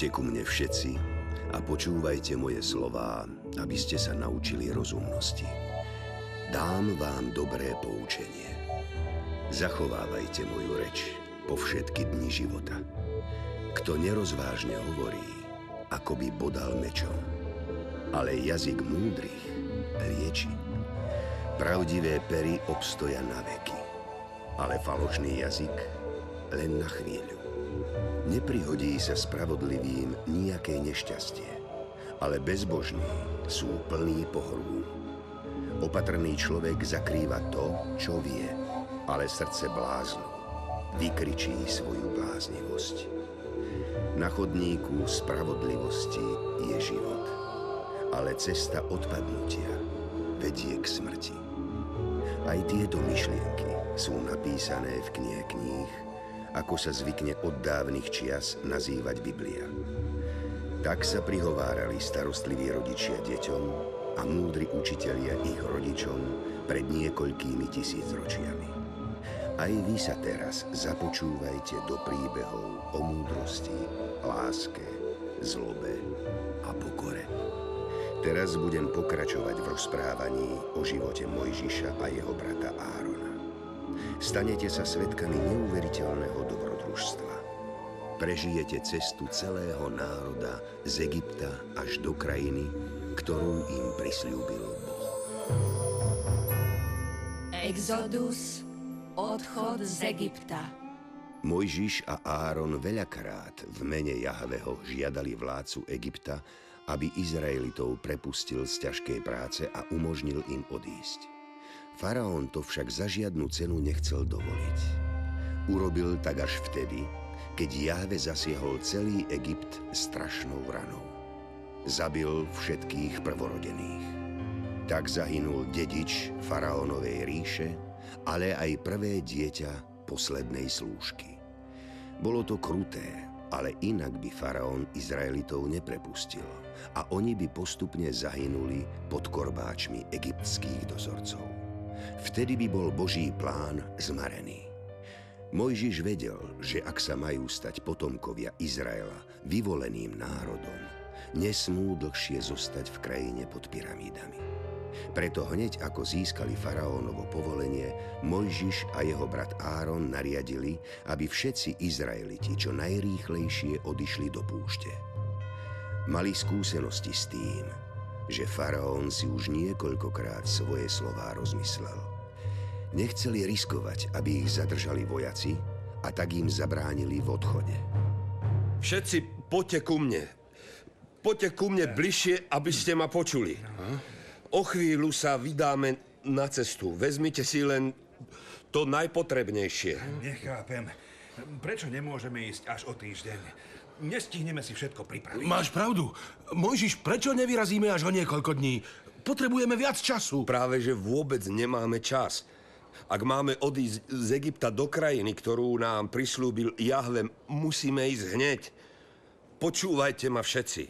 Poďte ku mne všetci a počúvajte moje slová, aby ste sa naučili rozumnosti. Dám vám dobré poučenie. Zachovávajte moju reč po všetky dni života. Kto nerozvážne hovorí, ako by bodal mečom, ale jazyk múdrych lieči. Pravdivé pery obstoja na veky, ale falošný jazyk len na chvíľu. Neprihodí sa spravodlivým nejaké nešťastie, ale bezbožní sú plní pohrú. Opatrný človek zakrýva to, čo vie, ale srdce bláznu vykričí svoju bláznivosť. Na chodníku spravodlivosti je život, ale cesta odpadnutia vedie k smrti. Aj tieto myšlienky sú napísané v knihe kníh, ako sa zvykne od dávnych čias nazývať Biblia. Tak sa prihovárali starostliví rodičia deťom a múdri učitelia ich rodičom pred niekoľkými tisícročiami. Aj vy sa teraz započúvajte do príbehov o múdrosti, láske, zlobe a pokore. Teraz budem pokračovať v rozprávaní o živote Mojžiša a jeho brata Áron stanete sa svetkami neuveriteľného dobrodružstva. Prežijete cestu celého národa z Egypta až do krajiny, ktorú im prislúbil Boh. Exodus, odchod z Egypta. Mojžiš a Áron veľakrát v mene Jahveho žiadali vládcu Egypta, aby Izraelitov prepustil z ťažkej práce a umožnil im odísť. Faraón to však za žiadnu cenu nechcel dovoliť. Urobil tak až vtedy, keď Jahve zasiehol celý Egypt strašnou ranou. Zabil všetkých prvorodených. Tak zahynul dedič faraónovej ríše, ale aj prvé dieťa poslednej slúžky. Bolo to kruté, ale inak by faraón Izraelitov neprepustil a oni by postupne zahynuli pod korbáčmi egyptských dozorcov. Vtedy by bol Boží plán zmarený. Mojžiš vedel, že ak sa majú stať potomkovia Izraela vyvoleným národom, nesmú dlhšie zostať v krajine pod pyramídami. Preto hneď ako získali faraónovo povolenie, Mojžiš a jeho brat Áron nariadili, aby všetci Izraeliti čo najrýchlejšie odišli do púšte. Mali skúsenosti s tým, že faraón si už niekoľkokrát svoje slová rozmyslel. Nechceli riskovať, aby ich zadržali vojaci a tak im zabránili v odchode. Všetci poďte ku mne. Poďte ku mne bližšie, aby ste ma počuli. O chvíľu sa vydáme na cestu. Vezmite si len to najpotrebnejšie. Nechápem. Prečo nemôžeme ísť až o týždeň? Nestihneme si všetko pripraviť. Máš pravdu. Mojžiš, prečo nevyrazíme až o niekoľko dní? Potrebujeme viac času. Práve, že vôbec nemáme čas. Ak máme odísť z Egypta do krajiny, ktorú nám prislúbil Jahve, musíme ísť hneď. Počúvajte ma všetci.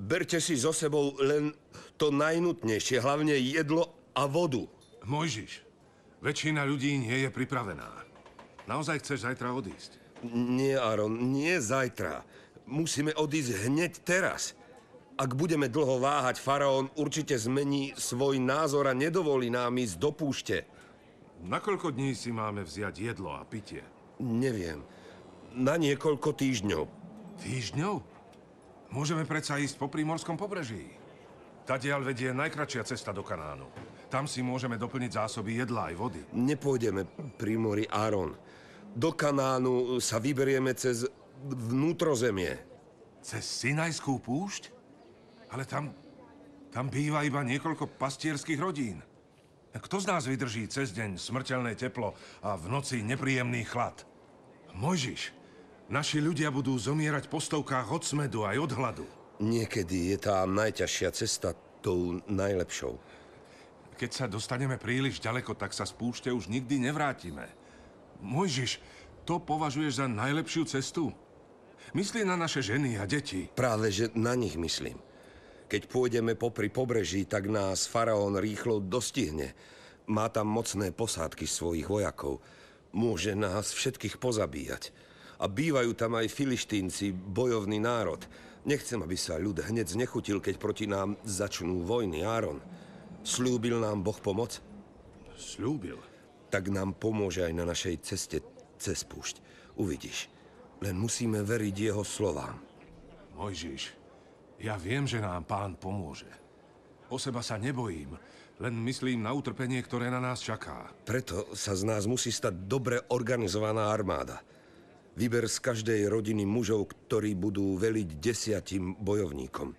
Berte si so sebou len to najnutnejšie, hlavne jedlo a vodu. Mojžiš, väčšina ľudí nie je pripravená. Naozaj chceš zajtra odísť? Nie, Aaron, nie zajtra. Musíme odísť hneď teraz. Ak budeme dlho váhať, faraón určite zmení svoj názor a nedovolí nám ísť do púšte. Na koľko dní si máme vziať jedlo a pitie? Neviem. Na niekoľko týždňov. Týždňov? Môžeme predsa ísť po prímorskom pobreží. Tadiaľ vedie najkračšia cesta do Kanánu. Tam si môžeme doplniť zásoby jedla aj vody. Nepôjdeme pri mori Áron. Do Kanánu sa vyberieme cez vnútrozemie. Cez Sinajskú púšť? Ale tam, tam býva iba niekoľko pastierských rodín. Kto z nás vydrží cez deň smrteľné teplo a v noci nepríjemný chlad? Mojžiš, naši ľudia budú zomierať po stovkách od smedu aj od hladu. Niekedy je tá najťažšia cesta tou najlepšou. Keď sa dostaneme príliš ďaleko, tak sa z púšte už nikdy nevrátime. Mojžiš, to považuješ za najlepšiu cestu? Myslí na naše ženy a deti. Práve, že na nich myslím. Keď pôjdeme popri pobreží, tak nás faraón rýchlo dostihne. Má tam mocné posádky svojich vojakov. Môže nás všetkých pozabíjať. A bývajú tam aj filištínci, bojovný národ. Nechcem, aby sa ľud hneď znechutil, keď proti nám začnú vojny, Áron. Slúbil nám Boh pomoc? Slúbil. Tak nám pomôže aj na našej ceste cez púšť. Uvidíš. Len musíme veriť jeho slovám. Mojžiš, ja viem, že nám pán pomôže. O seba sa nebojím, len myslím na utrpenie, ktoré na nás čaká. Preto sa z nás musí stať dobre organizovaná armáda. Vyber z každej rodiny mužov, ktorí budú veliť desiatim bojovníkom.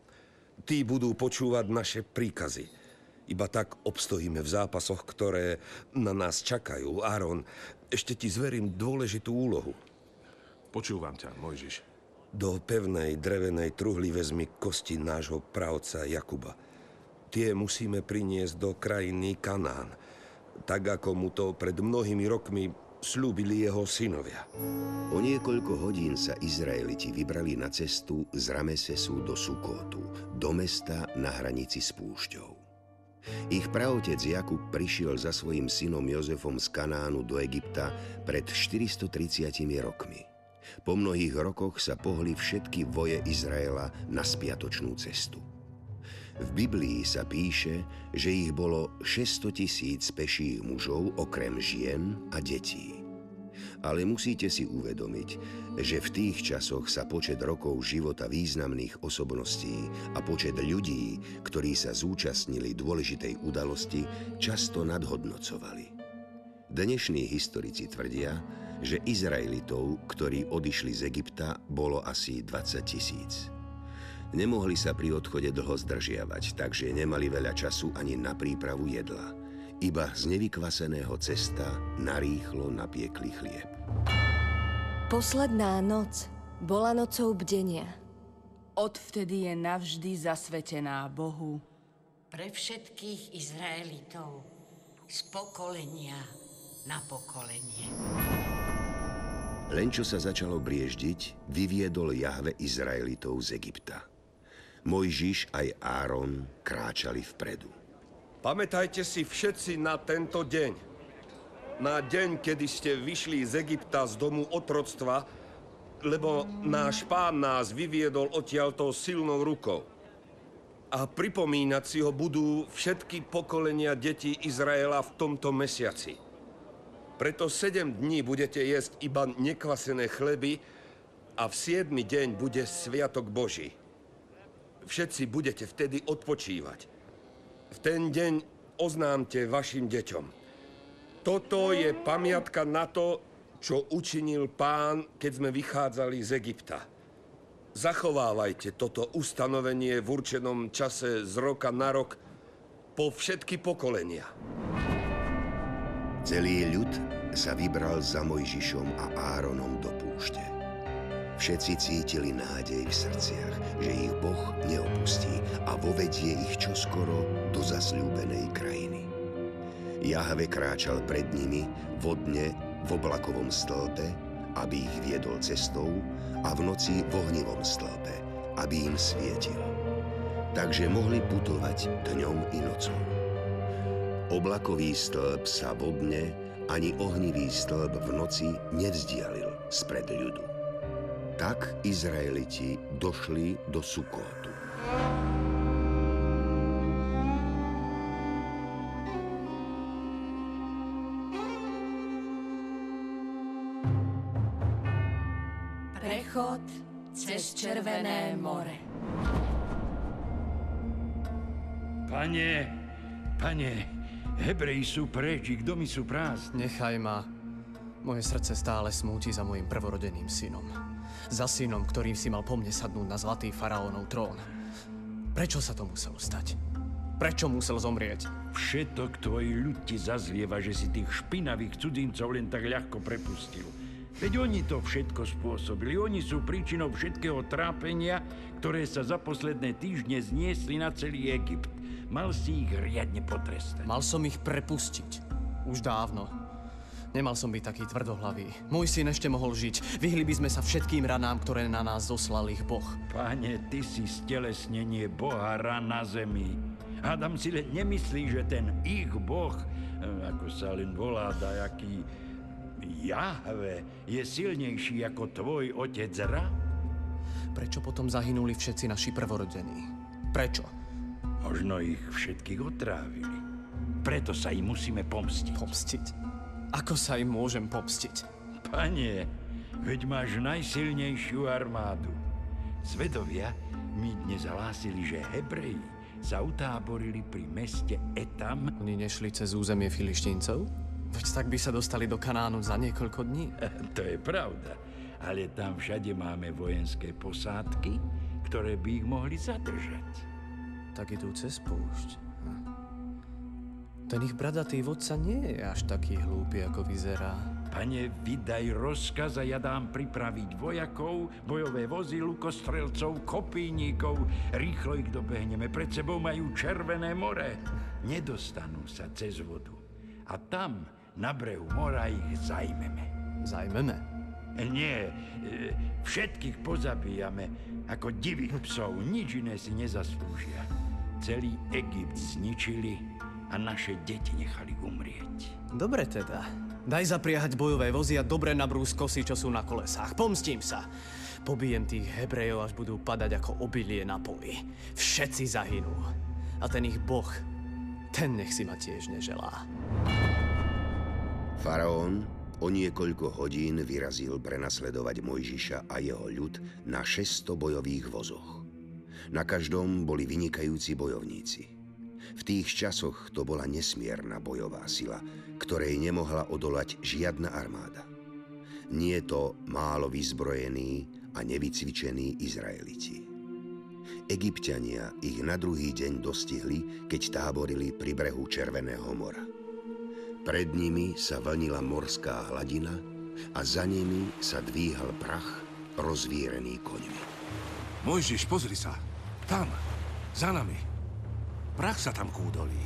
Tí budú počúvať naše príkazy. Iba tak obstojíme v zápasoch, ktoré na nás čakajú. Áron, ešte ti zverím dôležitú úlohu. Počúvam ťa, Mojžiš. Do pevnej drevenej truhly vezmi kosti nášho pravca Jakuba. Tie musíme priniesť do krajiny Kanán, tak ako mu to pred mnohými rokmi slúbili jeho synovia. O niekoľko hodín sa Izraeliti vybrali na cestu z Ramesesu do Sukotu, do mesta na hranici s púšťou. Ich praotec Jakub prišiel za svojim synom Jozefom z Kanánu do Egypta pred 430 rokmi. Po mnohých rokoch sa pohli všetky voje Izraela na spiatočnú cestu. V Biblii sa píše, že ich bolo 600 tisíc peších mužov okrem žien a detí. Ale musíte si uvedomiť, že v tých časoch sa počet rokov života významných osobností a počet ľudí, ktorí sa zúčastnili dôležitej udalosti, často nadhodnocovali. Dnešní historici tvrdia, že Izraelitov, ktorí odišli z Egypta, bolo asi 20 tisíc. Nemohli sa pri odchode dlho zdržiavať, takže nemali veľa času ani na prípravu jedla. Iba z nevykvaseného cesta narýchlo napiekli chlieb. Posledná noc bola nocou bdenia. Odvtedy je navždy zasvetená Bohu. Pre všetkých Izraelitov z pokolenia na pokolenie. Len čo sa začalo brieždiť, vyviedol Jahve Izraelitov z Egypta. Mojžiš aj Áron kráčali vpredu. Pamätajte si všetci na tento deň. Na deň, kedy ste vyšli z Egypta z domu otroctva, lebo náš pán nás vyviedol odtiaľto silnou rukou. A pripomínať si ho budú všetky pokolenia detí Izraela v tomto mesiaci. Preto sedem dní budete jesť iba nekvasené chleby a v siedmy deň bude Sviatok Boží. Všetci budete vtedy odpočívať. V ten deň oznámte vašim deťom. Toto je pamiatka na to, čo učinil pán, keď sme vychádzali z Egypta. Zachovávajte toto ustanovenie v určenom čase z roka na rok po všetky pokolenia. Celý ľud sa vybral za Mojžišom a Áronom do púšte. Všetci cítili nádej v srdciach, že ich Boh neopustí a vovedie ich čoskoro do zasľúbenej krajiny. Jahve kráčal pred nimi vodne v oblakovom stĺpe, aby ich viedol cestou a v noci v ohnivom stĺpe, aby im svietil. Takže mohli putovať dňom i nocou. Oblakový stĺp sa vodne ani ohnivý stĺp v noci nevzdialil spred ľudu. Tak Izraeliti došli do Sukótu. Prechod cez Červené more. Pane, pane, Hebreji sú preč, ich domy sú prázdne. Nechaj ma. Moje srdce stále smúti za mojim prvorodeným synom. Za synom, ktorý si mal po mne sadnúť na zlatý faraónov trón. Prečo sa to muselo stať? Prečo musel zomrieť? Všetok tvoj ľud ti zazlieva, že si tých špinavých cudzincov len tak ľahko prepustil. Veď oni to všetko spôsobili. Oni sú príčinou všetkého trápenia, ktoré sa za posledné týždne zniesli na celý Egypt. Mal si ich riadne potrestať. Mal som ich prepustiť. Už dávno. Nemal som byť taký tvrdohlavý. Môj syn ešte mohol žiť. Vyhli by sme sa všetkým ranám, ktoré na nás zoslal ich Boh. Pane, ty si stelesnenie Boha ran na zemi. Hádam si len nemyslí, že ten ich Boh, eh, ako sa len volá, dajaký Jahve je silnejší ako tvoj otec Ra? Prečo potom zahynuli všetci naši prvorodení? Prečo? Možno ich všetkých otrávili. Preto sa im musíme pomstiť. Pomstiť? Ako sa im môžem pomstiť? Pane, veď máš najsilnejšiu armádu. Svedovia mi dnes hlásili, že Hebreji sa utáborili pri meste Etam. Oni nešli cez územie filištíncov? Veď tak by sa dostali do Kanánu za niekoľko dní. to je pravda. Ale tam všade máme vojenské posádky, ktoré by ich mohli zadržať. Tak idú cez púšť. Ten ich bradatý vodca nie je až taký hlúpy, ako vyzerá. Pane, vydaj rozkaz a ja dám pripraviť vojakov, bojové vozy, lukostrelcov, kopíníkov. Rýchlo ich dobehneme. Pred sebou majú Červené more. Nedostanú sa cez vodu. A tam, na brehu mora, ich zajmeme. Zajmeme? Nie, e, všetkých pozabíjame ako divých psov. Nič iné si nezaslúžia. Celý Egypt zničili a naše deti nechali umrieť. Dobre teda. Daj zapriahať bojové vozy a dobre nabrús kosy, čo sú na kolesách. Pomstím sa. Pobijem tých Hebrejov, až budú padať ako obilie na poli. Všetci zahynú. A ten ich boh, ten nech si ma tiež neželá. Faraón o niekoľko hodín vyrazil prenasledovať Mojžiša a jeho ľud na 600 bojových vozoch. Na každom boli vynikajúci bojovníci. V tých časoch to bola nesmierna bojová sila, ktorej nemohla odolať žiadna armáda. Nie to málo vyzbrojení a nevycvičení Izraeliti. Egyptiania ich na druhý deň dostihli, keď táborili pri brehu Červeného mora. Pred nimi sa vlnila morská hladina a za nimi sa dvíhal prach rozvírený koňmi. Mojžiš, pozri sa. Tam, za nami. Prach sa tam kúdolí.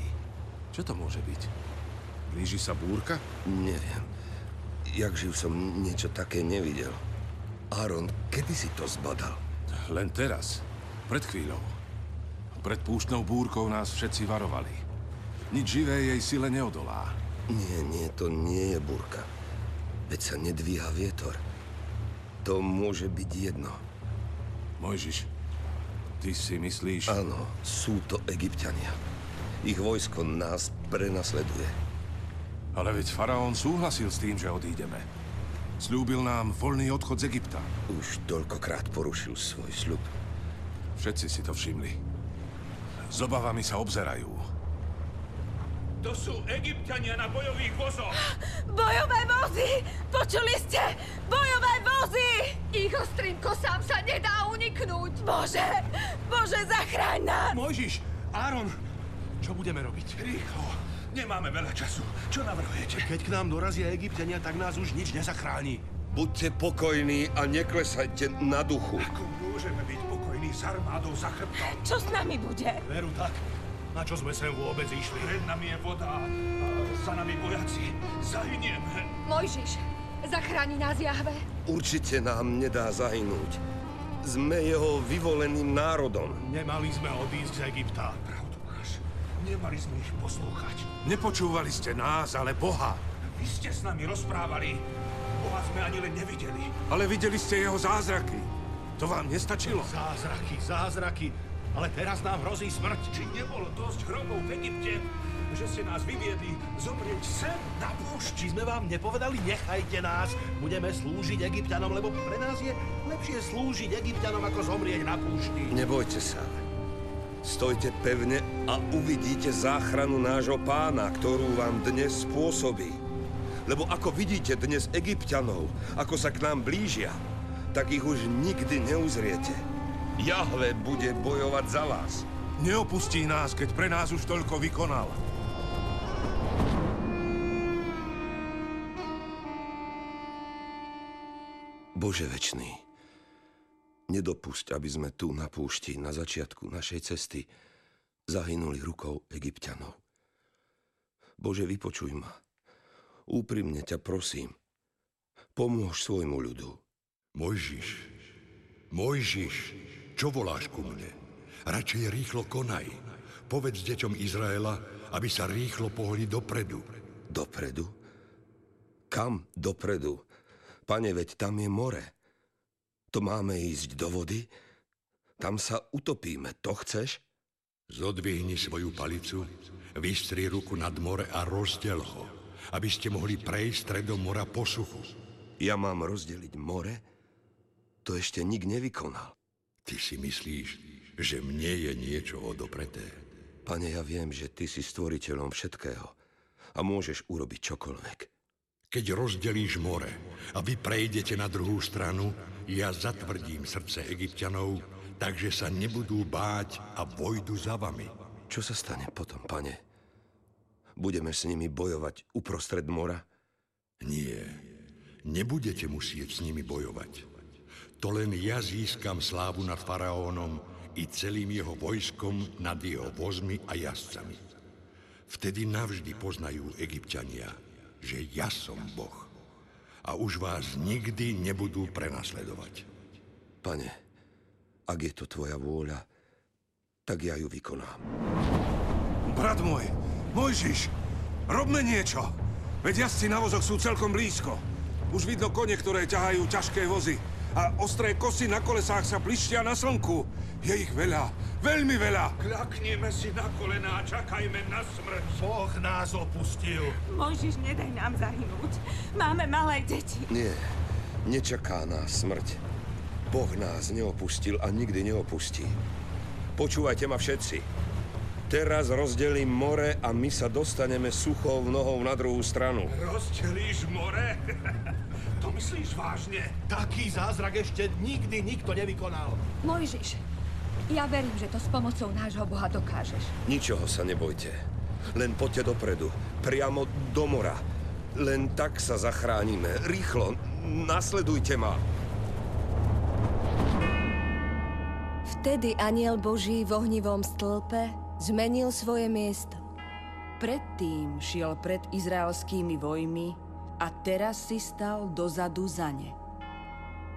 Čo to môže byť? Blíži sa búrka? Neviem. Jak živ som niečo také nevidel. Áron, kedy si to zbadal? Len teraz. Pred chvíľou. Pred púštnou búrkou nás všetci varovali. Nič živé jej sile neodolá. Nie, nie, to nie je búrka. Veď sa nedvíha vietor. To môže byť jedno. Mojžiš, ty si myslíš... Áno, sú to egyptiania. Ich vojsko nás prenasleduje. Ale veď faraón súhlasil s tým, že odídeme. Sľúbil nám voľný odchod z Egypta. Už toľkokrát porušil svoj sľub. Všetci si to všimli. S obavami sa obzerajú. To sú egyptiania na bojových vozoch! Bojové vozy! Počuli ste? Bojové vozy! Ich ostrým kosám sa nedá uniknúť! Bože! Bože, zachráň nás! Mojžiš, Áron, čo budeme robiť? Rýchlo, nemáme veľa času. Čo navrhujete? Keď k nám dorazia egyptiania, tak nás už nič nezachráni. Buďte pokojní a neklesajte na duchu. Ako môžeme byť pokojní s armádou za chrbtom? Čo s nami bude? Veru tak. Na čo sme sem vôbec išli? Pred nami je voda a za nami vojaci. Zahynieme. Mojžiš, zachráni nás Jahve. Určite nám nedá zahynúť. Sme jeho vyvoleným národom. Nemali sme odísť z Egypta. Pravdu máš. Nemali sme ich poslúchať. Nepočúvali ste nás, ale Boha. Vy ste s nami rozprávali. Boha sme ani len nevideli. Ale videli ste jeho zázraky. To vám nestačilo? Zázraky, zázraky. Ale teraz nám hrozí smrť. Či nebolo dosť hrobov v Egypte, že ste nás vyviedli zomrieť sem na púšti? Či sme vám nepovedali, nechajte nás. Budeme slúžiť Egyptianom, lebo pre nás je lepšie slúžiť Egyptianom, ako zomrieť na púšti. Nebojte sa. Stojte pevne a uvidíte záchranu nášho pána, ktorú vám dnes spôsobí. Lebo ako vidíte dnes egyptianov, ako sa k nám blížia, tak ich už nikdy neuzriete. Jahve bude bojovať za vás. Neopustí nás, keď pre nás už toľko vykonal. Bože večný, nedopusť, aby sme tu na púšti, na začiatku našej cesty, zahynuli rukou egyptianov. Bože, vypočuj ma. Úprimne ťa prosím. Pomôž svojmu ľudu. Mojžiš, Mojžiš, čo voláš ku mne? Radšej rýchlo konaj. Povedz deťom Izraela, aby sa rýchlo pohli dopredu. Dopredu? Kam dopredu? Pane, veď tam je more. To máme ísť do vody? Tam sa utopíme. To chceš? Zodvihni svoju palicu, vystri ruku nad more a rozdiel ho, aby ste mohli prejsť stredom mora po suchu. Ja mám rozdeliť more? To ešte nik nevykonal. Ty si myslíš, že mne je niečo odopreté? Pane, ja viem, že ty si stvoriteľom všetkého a môžeš urobiť čokoľvek. Keď rozdelíš more a vy prejdete na druhú stranu, ja zatvrdím srdce egyptianov, takže sa nebudú báť a vojdu za vami. Čo sa stane potom, pane? Budeme s nimi bojovať uprostred mora? Nie, nebudete musieť s nimi bojovať. To len ja získam slávu nad faraónom i celým jeho vojskom nad jeho vozmi a jazdcami. Vtedy navždy poznajú egyptiania, že ja som Boh. A už vás nikdy nebudú prenasledovať. Pane, ak je to tvoja vôľa, tak ja ju vykonám. Brat môj, Mojžiš, robme niečo. Veď jazdci na vozoch sú celkom blízko. Už vidno kone, ktoré ťahajú ťažké vozy a ostré kosy na kolesách sa plištia na slnku. Je ich veľa, veľmi veľa. Kľakneme si na kolená a čakajme na smrť. Boh nás opustil. Mojžiš, nedaj nám zahynúť. Máme malé deti. Nie, nečaká nás smrť. Boh nás neopustil a nikdy neopustí. Počúvajte ma všetci. Teraz rozdelím more a my sa dostaneme suchou nohou na druhú stranu. Rozdelíš more? To myslíš vážne? Taký zázrak ešte nikdy nikto nevykonal. Mojžiš, ja verím, že to s pomocou nášho Boha dokážeš. Ničoho sa nebojte. Len poďte dopredu. Priamo do mora. Len tak sa zachránime. Rýchlo, nasledujte ma. Vtedy aniel Boží v ohnivom stĺpe zmenil svoje miesto. Predtým šiel pred izraelskými vojmi a teraz si stal dozadu za ne.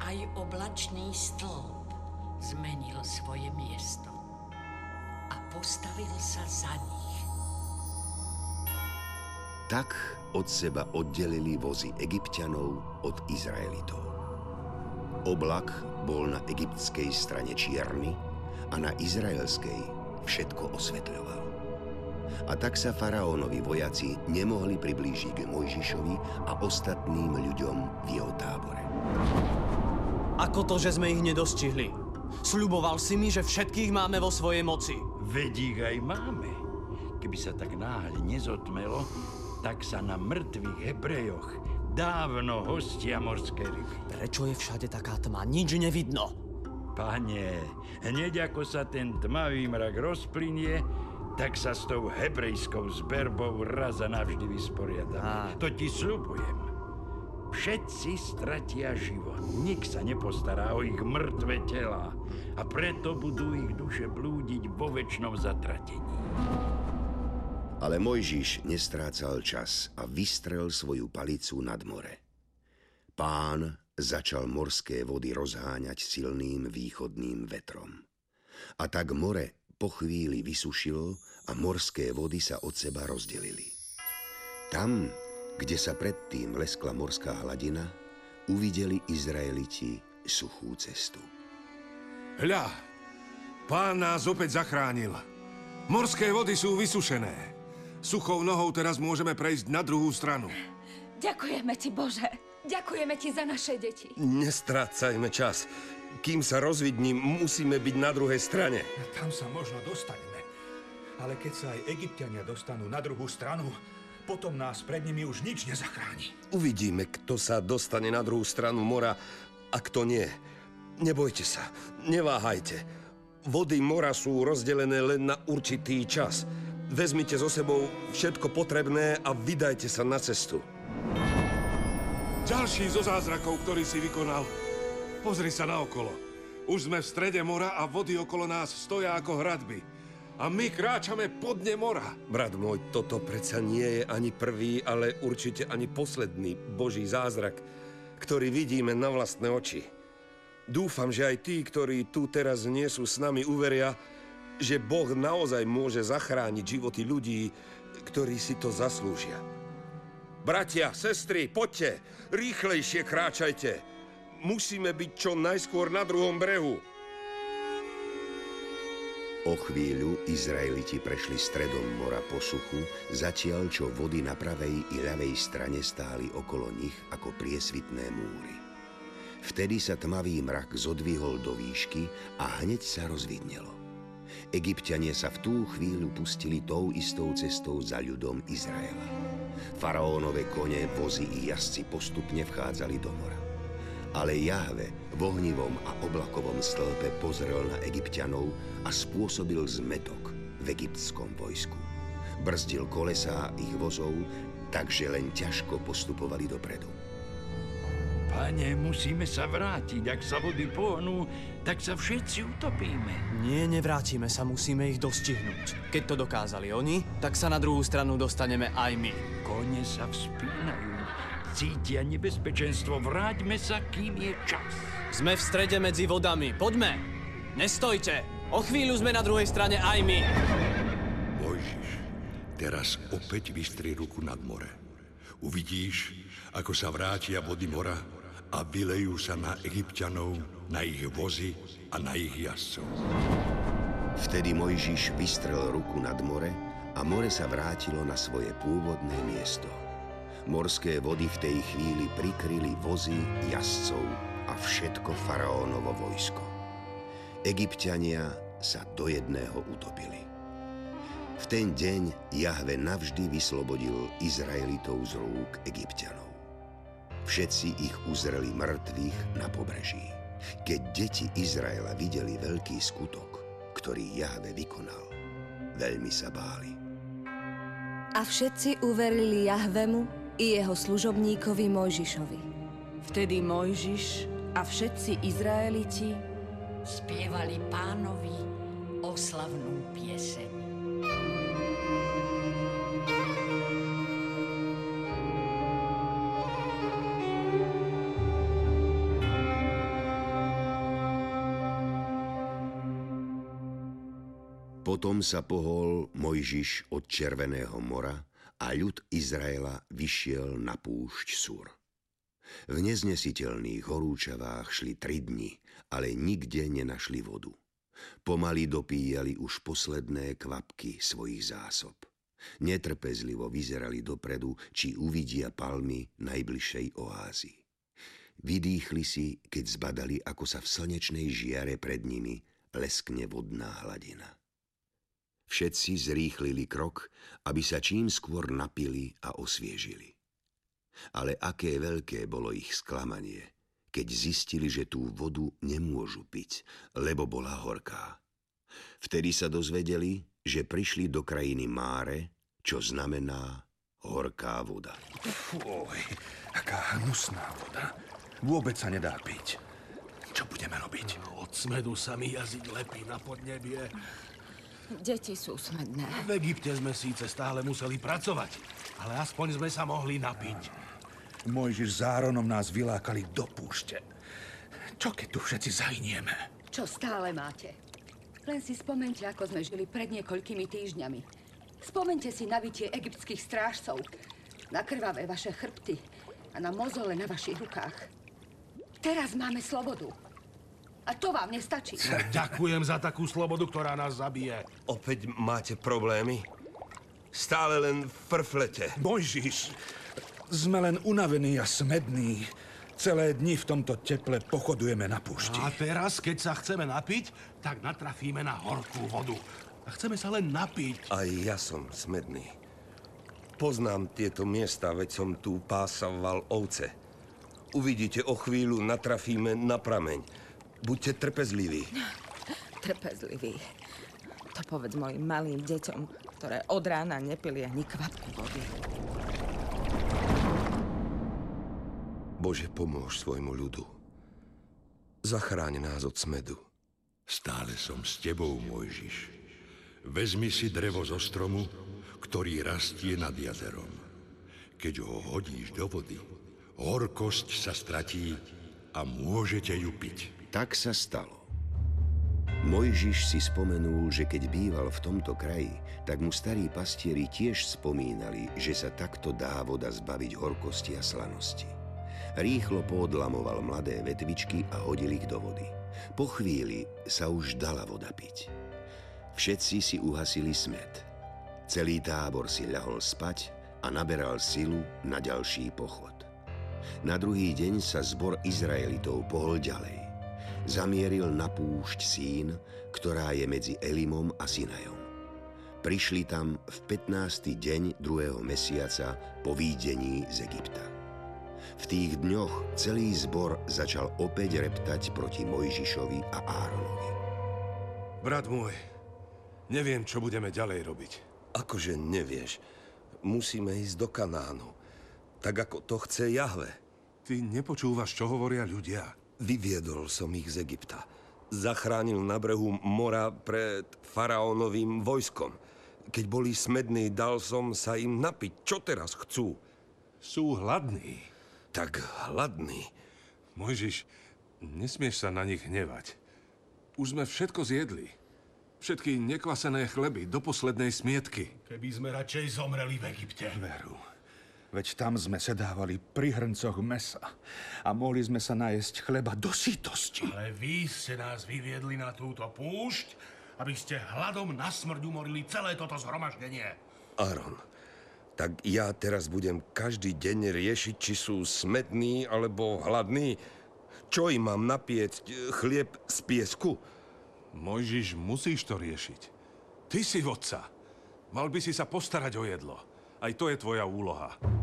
Aj oblačný stĺp zmenil svoje miesto a postavil sa za nich. Tak od seba oddelili vozy egyptianov od Izraelitov. Oblak bol na egyptskej strane čierny a na izraelskej všetko osvetľoval. A tak sa faraónovi vojaci nemohli priblížiť k Mojžišovi a ostatným ľuďom v jeho tábore. Ako to, že sme ich nedostihli? Sľuboval si mi, že všetkých máme vo svojej moci. Ich aj máme. Keby sa tak náhle nezotmelo, tak sa na mŕtvych Hebrejoch dávno hostia morské ryby. Prečo je všade taká tma? Nič nevidno. Pane, hneď ako sa ten tmavý mrak rozplynie, tak sa s tou hebrejskou zberbou raz a navždy vysporiadame. To ti sľubujem. Všetci stratia život. Nik sa nepostará o ich mŕtve tela a preto budú ich duše blúdiť vo väčšnom zatratení. Ale Mojžiš nestrácal čas a vystrel svoju palicu nad more. Pán začal morské vody rozháňať silným východným vetrom. A tak more po chvíli vysušilo a morské vody sa od seba rozdelili. Tam, kde sa predtým leskla morská hladina, uvideli Izraeliti suchú cestu. Hľa, pán nás opäť zachránil. Morské vody sú vysušené. Suchou nohou teraz môžeme prejsť na druhú stranu. Ďakujeme ti, Bože. Ďakujeme ti za naše deti. Nestrácajme čas. Kým sa rozvidním, musíme byť na druhej strane. Tam sa možno dostaneme. Ale keď sa aj egyptiania dostanú na druhú stranu, potom nás pred nimi už nič nezachráni. Uvidíme, kto sa dostane na druhú stranu mora a kto nie. Nebojte sa, neváhajte. Vody mora sú rozdelené len na určitý čas. Vezmite so sebou všetko potrebné a vydajte sa na cestu. Ďalší zo zázrakov, ktorý si vykonal. Pozri sa naokolo. Už sme v strede mora a vody okolo nás stoja ako hradby. A my kráčame pod dne mora. Brat môj, toto predsa nie je ani prvý, ale určite ani posledný Boží zázrak, ktorý vidíme na vlastné oči. Dúfam, že aj tí, ktorí tu teraz nie sú s nami, uveria, že Boh naozaj môže zachrániť životy ľudí, ktorí si to zaslúžia. Bratia, sestry, poďte, rýchlejšie kráčajte. Musíme byť čo najskôr na druhom brehu. O chvíľu Izraeliti prešli stredom mora po suchu, zatiaľ čo vody na pravej i ľavej strane stáli okolo nich ako priesvitné múry. Vtedy sa tmavý mrak zodvihol do výšky a hneď sa rozvidnelo. Egyptiania sa v tú chvíľu pustili tou istou cestou za ľudom Izraela. Faraónové kone, vozy i jazdci postupne vchádzali do mora. Ale Jahve v ohnivom a oblakovom stĺpe pozrel na egyptianov a spôsobil zmetok v egyptskom vojsku. Brzdil kolesá ich vozov, takže len ťažko postupovali dopredu. Pane, musíme sa vrátiť. Ak sa vody pohnú, tak sa všetci utopíme. Nie, nevrátime sa, musíme ich dostihnúť. Keď to dokázali oni, tak sa na druhú stranu dostaneme aj my. Kone sa vzpínajú cítia nebezpečenstvo. Vráťme sa, kým je čas. Sme v strede medzi vodami. Poďme! Nestojte! O chvíľu sme na druhej strane aj my. Mojžiš, teraz opäť vystri ruku nad more. Uvidíš, ako sa vrátia vody mora a vylejú sa na egyptianov, na ich vozy a na ich jazdcov. Vtedy Mojžiš vystrel ruku nad more a more sa vrátilo na svoje pôvodné miesto. Morské vody v tej chvíli prikryli vozy, jazdcov a všetko faraónovo vojsko. Egyptiania sa do jedného utopili. V ten deň Jahve navždy vyslobodil Izraelitov z rúk Egyptianov. Všetci ich uzreli mŕtvych na pobreží. Keď deti Izraela videli veľký skutok, ktorý Jahve vykonal, veľmi sa báli. A všetci uverili Jahvemu i jeho služobníkovi Mojžišovi. Vtedy Mojžiš a všetci Izraeliti spievali pánovi oslavnú pieseň. Potom sa pohol Mojžiš od Červeného mora a ľud Izraela vyšiel na púšť Sur. V neznesiteľných horúčavách šli tri dni, ale nikde nenašli vodu. Pomaly dopíjali už posledné kvapky svojich zásob. Netrpezlivo vyzerali dopredu, či uvidia palmy najbližšej oázy. Vydýchli si, keď zbadali, ako sa v slnečnej žiare pred nimi leskne vodná hladina. Všetci zrýchlili krok, aby sa čím skôr napili a osviežili. Ale aké veľké bolo ich sklamanie, keď zistili, že tú vodu nemôžu piť, lebo bola horká. Vtedy sa dozvedeli, že prišli do krajiny Máre, čo znamená horká voda. Fuj, aká hnusná voda. Vôbec sa nedá piť. Čo budeme robiť? Od smedu sa mi jazyk lepí na podnebie. Deti sú smedné. V Egypte sme síce stále museli pracovať, ale aspoň sme sa mohli napiť. Mojžiš s Áronom nás vylákali do púšte. Čo keď tu všetci zahynieme? Čo stále máte? Len si spomente, ako sme žili pred niekoľkými týždňami. Spomente si na bytie egyptských strážcov, na krvavé vaše chrbty a na mozole na vašich rukách. Teraz máme slobodu. A to vám nestačí. Ďakujem za takú slobodu, ktorá nás zabije. Opäť máte problémy? Stále len frflete. Mojžiš, sme len unavení a smední. Celé dni v tomto teple pochodujeme na púšti. A teraz, keď sa chceme napiť, tak natrafíme na horkú vodu. A chceme sa len napiť. Aj ja som smedný. Poznám tieto miesta, veď som tu pásaval ovce. Uvidíte, o chvíľu natrafíme na prameň. Buďte trpezliví. Trpezliví. To povedz mojim malým deťom, ktoré od rána nepili ani kvapku vody. Bože, pomôž svojmu ľudu. Zachráň nás od smedu. Stále som s tebou, Mojžiš. Vezmi si drevo zo stromu, ktorý rastie nad jazerom. Keď ho hodíš do vody, horkosť sa stratí a môžete ju piť. Tak sa stalo. Mojžiš si spomenul, že keď býval v tomto kraji, tak mu starí pastieri tiež spomínali, že sa takto dá voda zbaviť horkosti a slanosti. Rýchlo poodlamoval mladé vetvičky a hodil ich do vody. Po chvíli sa už dala voda piť. Všetci si uhasili smet. Celý tábor si ľahol spať a naberal silu na ďalší pochod. Na druhý deň sa zbor Izraelitov pohol ďalej zamieril na púšť Sín, ktorá je medzi Elimom a Sinajom. Prišli tam v 15. deň druhého mesiaca po výdení z Egypta. V tých dňoch celý zbor začal opäť reptať proti Mojžišovi a Áronovi. Brat môj, neviem, čo budeme ďalej robiť. Akože nevieš. Musíme ísť do Kanánu. Tak ako to chce Jahve. Ty nepočúvaš, čo hovoria ľudia. Vyviedol som ich z Egypta. Zachránil na brehu mora pred faraónovým vojskom. Keď boli smední, dal som sa im napiť. Čo teraz chcú? Sú hladní. Tak hladní. Mojžiš, nesmieš sa na nich hnevať. Už sme všetko zjedli. Všetky nekvasené chleby do poslednej smietky. Keby sme radšej zomreli v Egypte. Veru. Veď tam sme sedávali pri hrncoch mesa a mohli sme sa najesť chleba do sítosti. Ale vy ste nás vyviedli na túto púšť, aby ste hladom na smrť umorili celé toto zhromaždenie. Aaron, tak ja teraz budem každý deň riešiť, či sú smetní alebo hladní. Čo im mám napiecť? Chlieb z piesku? Mojžiš, musíš to riešiť. Ty si vodca. Mal by si sa postarať o jedlo. Aj to je tvoja úloha.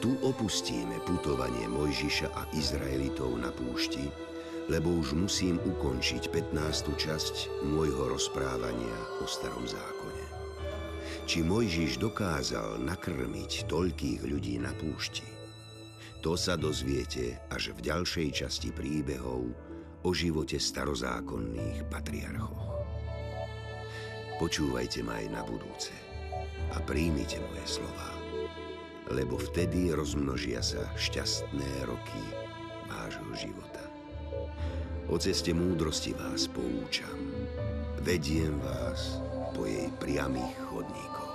Tu opustíme putovanie Mojžiša a Izraelitov na púšti, lebo už musím ukončiť 15. časť môjho rozprávania o starom zákone. Či Mojžiš dokázal nakrmiť toľkých ľudí na púšti, to sa dozviete až v ďalšej časti príbehov o živote starozákonných patriarchov. Počúvajte ma aj na budúce a príjmite moje slova, lebo vtedy rozmnožia sa šťastné roky vášho života. O ceste múdrosti vás poučam, vediem vás po jej priamých chodníkoch.